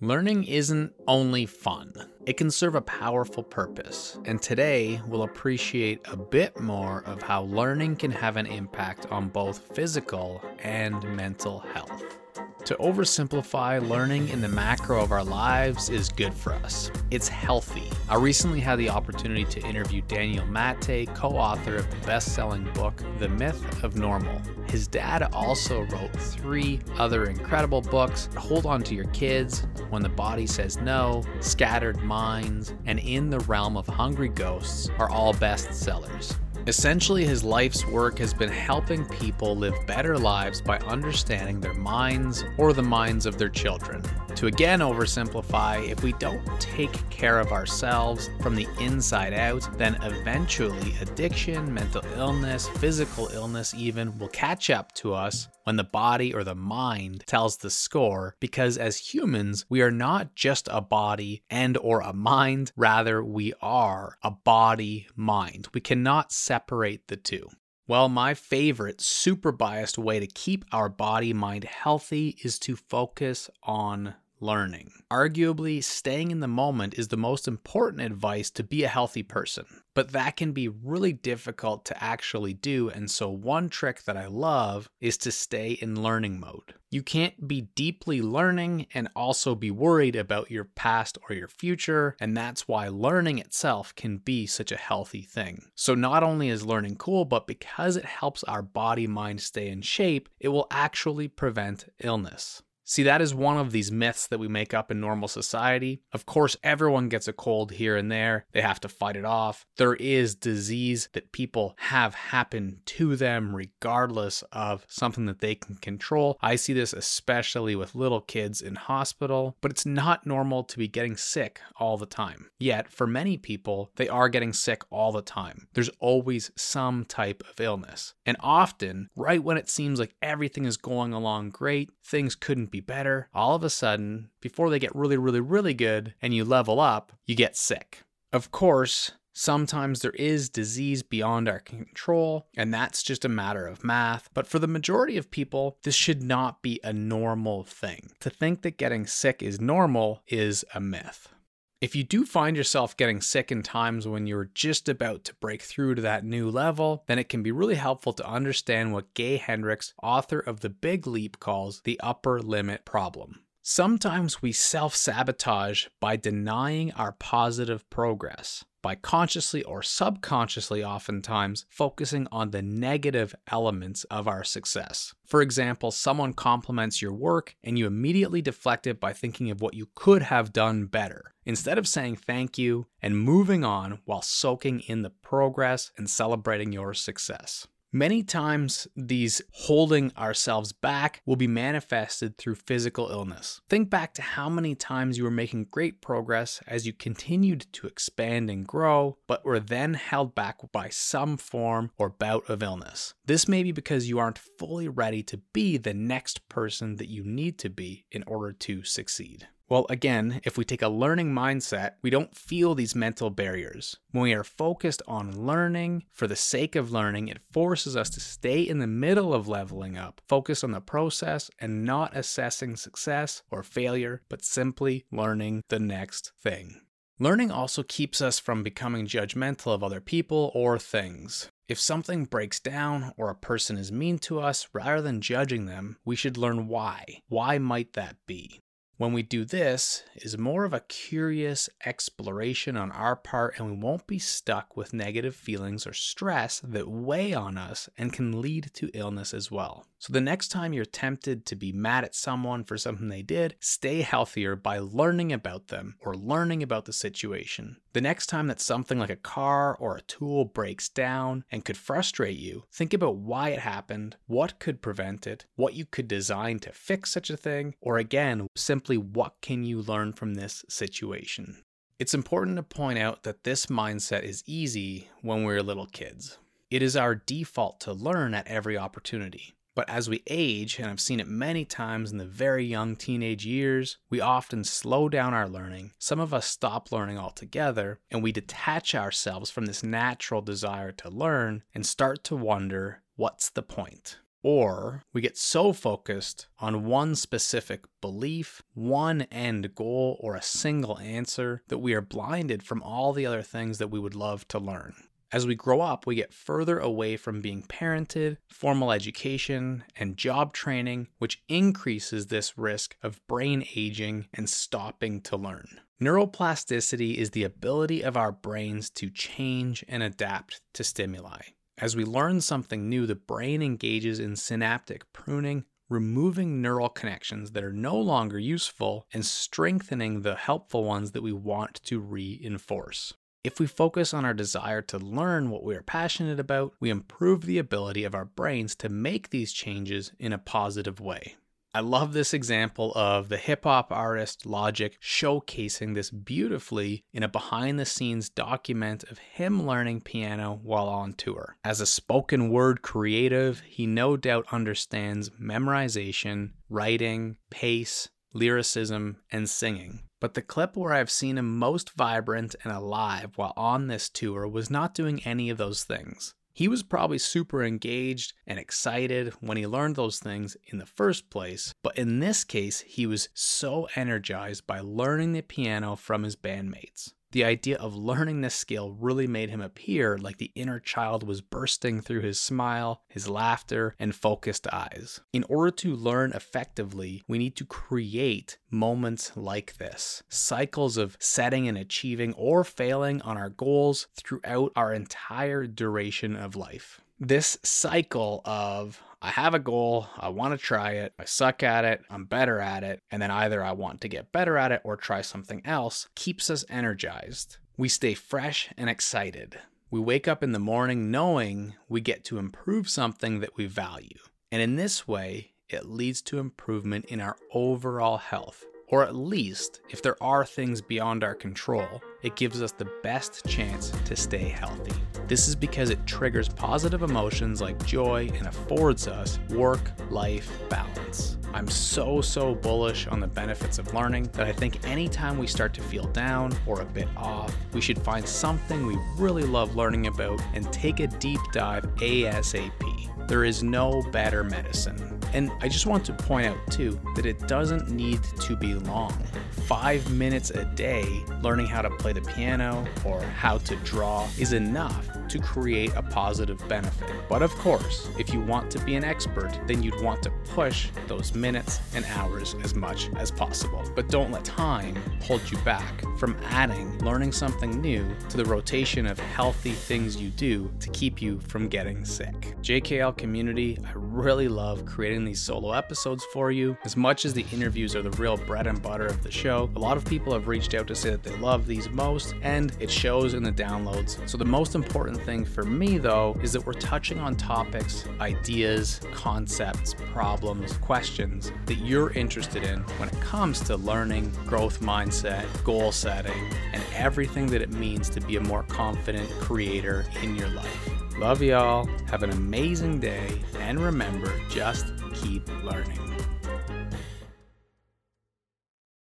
Learning isn't only fun, it can serve a powerful purpose. And today, we'll appreciate a bit more of how learning can have an impact on both physical and mental health. To oversimplify, learning in the macro of our lives is good for us. It's healthy. I recently had the opportunity to interview Daniel Maté, co author of the best selling book, The Myth of Normal. His dad also wrote three other incredible books Hold On to Your Kids, When the Body Says No, Scattered Minds, and In the Realm of Hungry Ghosts are all bestsellers. Essentially, his life's work has been helping people live better lives by understanding their minds or the minds of their children. To again oversimplify, if we don't take care of ourselves from the inside out, then eventually addiction, mental illness, physical illness, even will catch up to us when the body or the mind tells the score because as humans we are not just a body and or a mind rather we are a body mind we cannot separate the two well, my favorite super biased way to keep our body mind healthy is to focus on learning. Arguably, staying in the moment is the most important advice to be a healthy person, but that can be really difficult to actually do. And so, one trick that I love is to stay in learning mode. You can't be deeply learning and also be worried about your past or your future, and that's why learning itself can be such a healthy thing. So, not only is learning cool, but because it helps our body mind stay in shape, it will actually prevent illness. See, that is one of these myths that we make up in normal society. Of course, everyone gets a cold here and there, they have to fight it off. There is disease that people have happen to them regardless of something that they can control. I see this especially with little kids in hospital, but it's not normal to be getting sick all the time. Yet, for many people, they are getting sick all the time. There's always some type of illness. And often, right when it seems like everything is going along great, things couldn't be be better. All of a sudden, before they get really, really, really good and you level up, you get sick. Of course, Sometimes there is disease beyond our control, and that's just a matter of math. But for the majority of people, this should not be a normal thing. To think that getting sick is normal is a myth. If you do find yourself getting sick in times when you're just about to break through to that new level, then it can be really helpful to understand what Gay Hendricks, author of The Big Leap, calls the upper limit problem. Sometimes we self sabotage by denying our positive progress by consciously or subconsciously, oftentimes, focusing on the negative elements of our success. For example, someone compliments your work and you immediately deflect it by thinking of what you could have done better, instead of saying thank you and moving on while soaking in the progress and celebrating your success. Many times, these holding ourselves back will be manifested through physical illness. Think back to how many times you were making great progress as you continued to expand and grow, but were then held back by some form or bout of illness. This may be because you aren't fully ready to be the next person that you need to be in order to succeed. Well, again, if we take a learning mindset, we don't feel these mental barriers. When we are focused on learning for the sake of learning, it forces us to stay in the middle of leveling up, focus on the process and not assessing success or failure, but simply learning the next thing. Learning also keeps us from becoming judgmental of other people or things. If something breaks down or a person is mean to us, rather than judging them, we should learn why. Why might that be? When we do this is more of a curious exploration on our part and we won't be stuck with negative feelings or stress that weigh on us and can lead to illness as well. So the next time you're tempted to be mad at someone for something they did, stay healthier by learning about them or learning about the situation. The next time that something like a car or a tool breaks down and could frustrate you, think about why it happened, what could prevent it, what you could design to fix such a thing, or again, simply what can you learn from this situation. It's important to point out that this mindset is easy when we're little kids. It is our default to learn at every opportunity. But as we age, and I've seen it many times in the very young teenage years, we often slow down our learning. Some of us stop learning altogether, and we detach ourselves from this natural desire to learn and start to wonder what's the point? Or we get so focused on one specific belief, one end goal, or a single answer that we are blinded from all the other things that we would love to learn. As we grow up, we get further away from being parented, formal education, and job training, which increases this risk of brain aging and stopping to learn. Neuroplasticity is the ability of our brains to change and adapt to stimuli. As we learn something new, the brain engages in synaptic pruning, removing neural connections that are no longer useful and strengthening the helpful ones that we want to reinforce. If we focus on our desire to learn what we are passionate about, we improve the ability of our brains to make these changes in a positive way. I love this example of the hip hop artist Logic showcasing this beautifully in a behind the scenes document of him learning piano while on tour. As a spoken word creative, he no doubt understands memorization, writing, pace, lyricism, and singing. But the clip where I've seen him most vibrant and alive while on this tour was not doing any of those things. He was probably super engaged and excited when he learned those things in the first place, but in this case, he was so energized by learning the piano from his bandmates. The idea of learning this skill really made him appear like the inner child was bursting through his smile, his laughter, and focused eyes. In order to learn effectively, we need to create moments like this cycles of setting and achieving or failing on our goals throughout our entire duration of life. This cycle of I have a goal, I want to try it, I suck at it, I'm better at it, and then either I want to get better at it or try something else keeps us energized. We stay fresh and excited. We wake up in the morning knowing we get to improve something that we value. And in this way, it leads to improvement in our overall health. Or at least, if there are things beyond our control, it gives us the best chance to stay healthy. This is because it triggers positive emotions like joy and affords us work life balance. I'm so, so bullish on the benefits of learning that I think anytime we start to feel down or a bit off, we should find something we really love learning about and take a deep dive ASAP. There is no better medicine. And I just want to point out too that it doesn't need to be long. Five minutes a day learning how to play the piano or how to draw is enough to create a positive benefit. But of course, if you want to be an expert, then you'd want to push those minutes and hours as much as possible. But don't let time hold you back from adding learning something new to the rotation of healthy things you do to keep you from getting sick. JKL community, I really love creating these solo episodes for you. As much as the interviews are the real bread and butter of the show, a lot of people have reached out to say that they love these most, and it shows in the downloads. So, the most important thing for me, though, is that we're touching on topics, ideas, concepts, problems, questions that you're interested in when it comes to learning, growth mindset, goal setting, and everything that it means to be a more confident creator in your life. Love y'all. Have an amazing day. And remember, just keep learning.